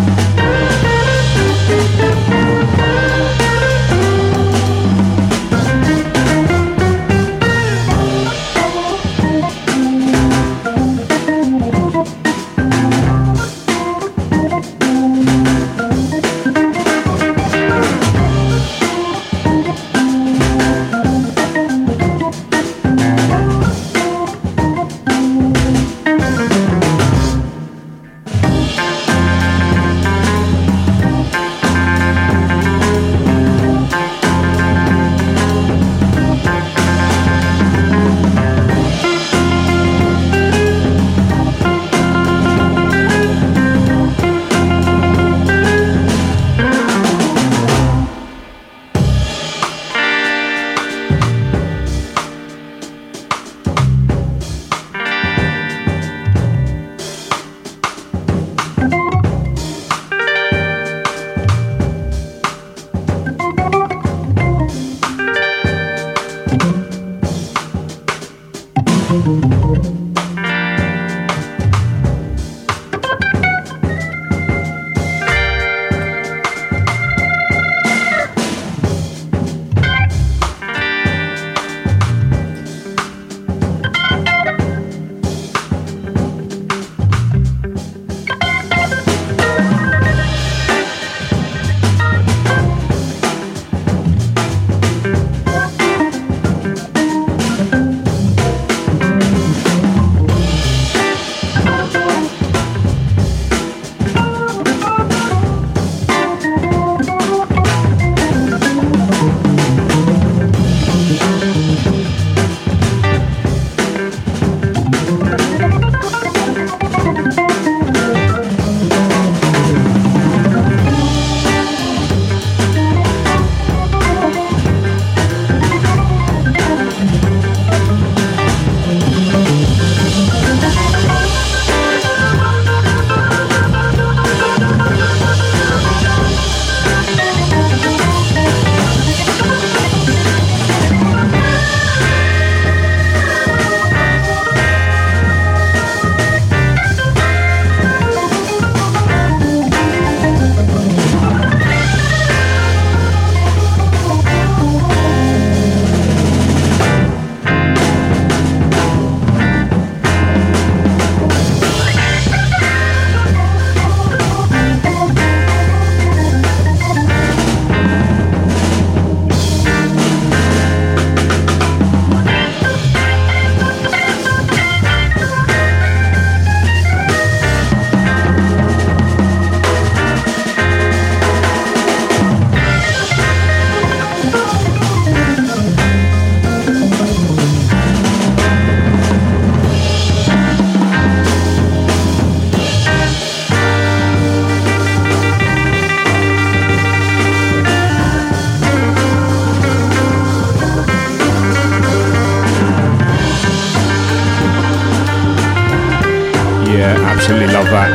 That.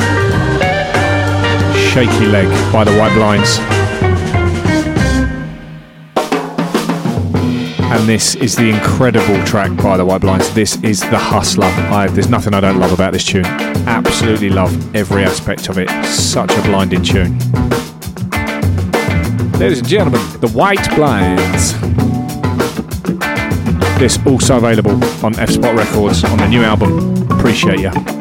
Shaky Leg by the White Blinds. And this is the incredible track by the White Blinds. This is The Hustler. I, there's nothing I don't love about this tune. Absolutely love every aspect of it. Such a blinding tune. Ladies and gentlemen, The White Blinds. This also available on F Spot Records on the new album. Appreciate ya.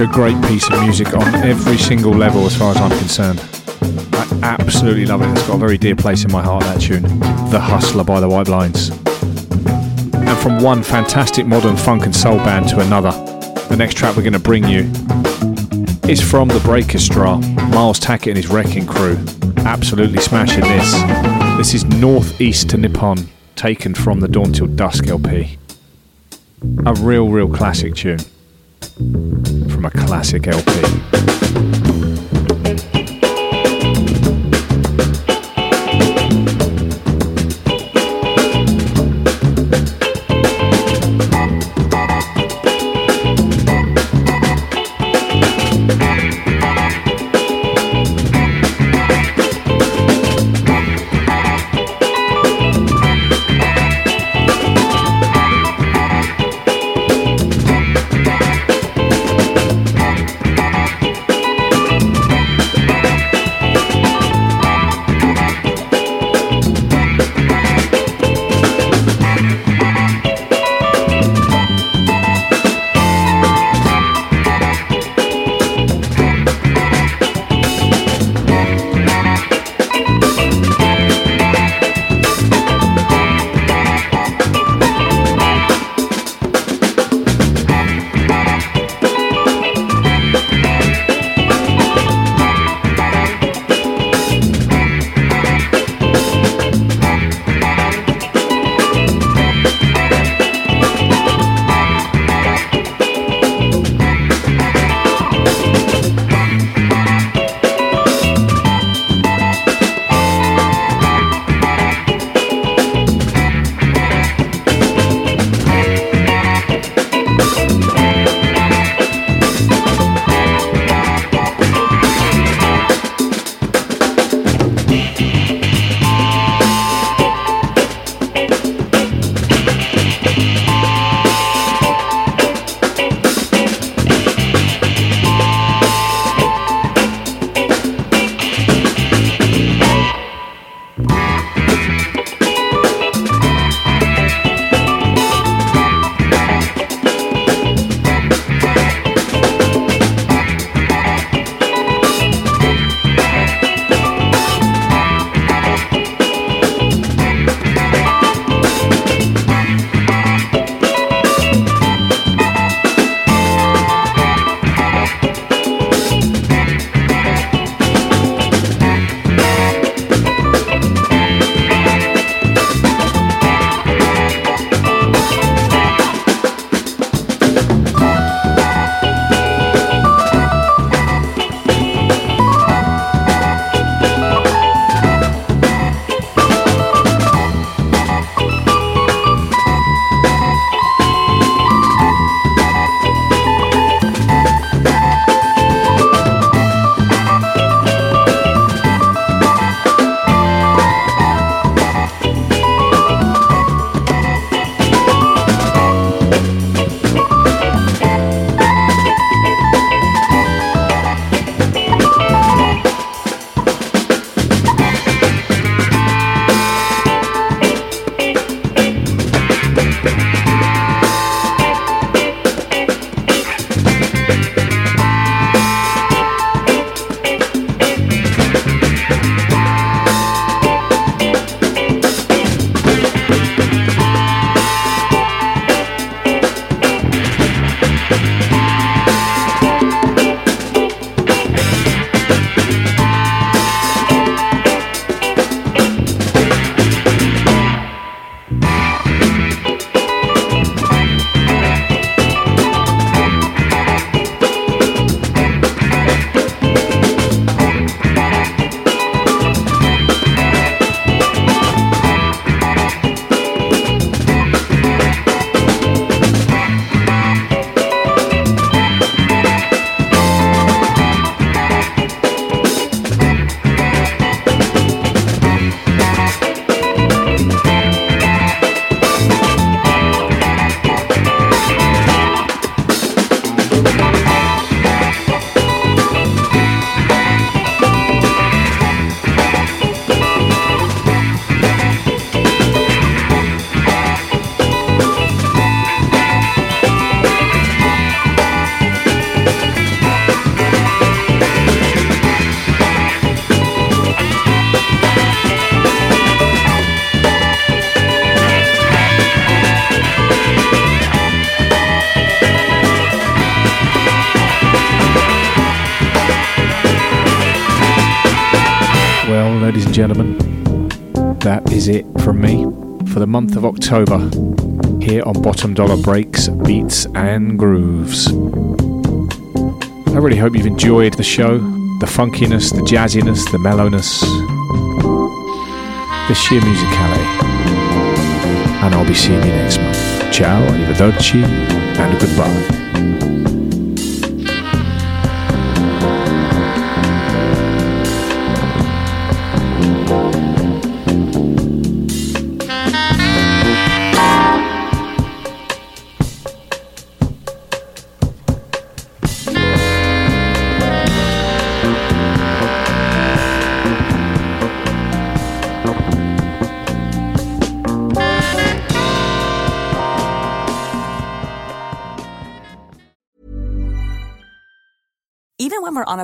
A great piece of music on every single level as far as I'm concerned. I absolutely love it. It's got a very dear place in my heart, that tune. The Hustler by the White Blinds. And from one fantastic modern funk and soul band to another, the next track we're going to bring you is from the Breakestra, Miles Tackett and his Wrecking Crew. Absolutely smashing this. This is Northeast to Nippon, taken from the Dawn Till Dusk LP. A real, real classic tune classic LP. October here on Bottom Dollar Breaks, Beats and Grooves. I really hope you've enjoyed the show, the funkiness, the jazziness, the mellowness, the sheer musicality. And I'll be seeing you next month. Ciao, arrivederci, and goodbye.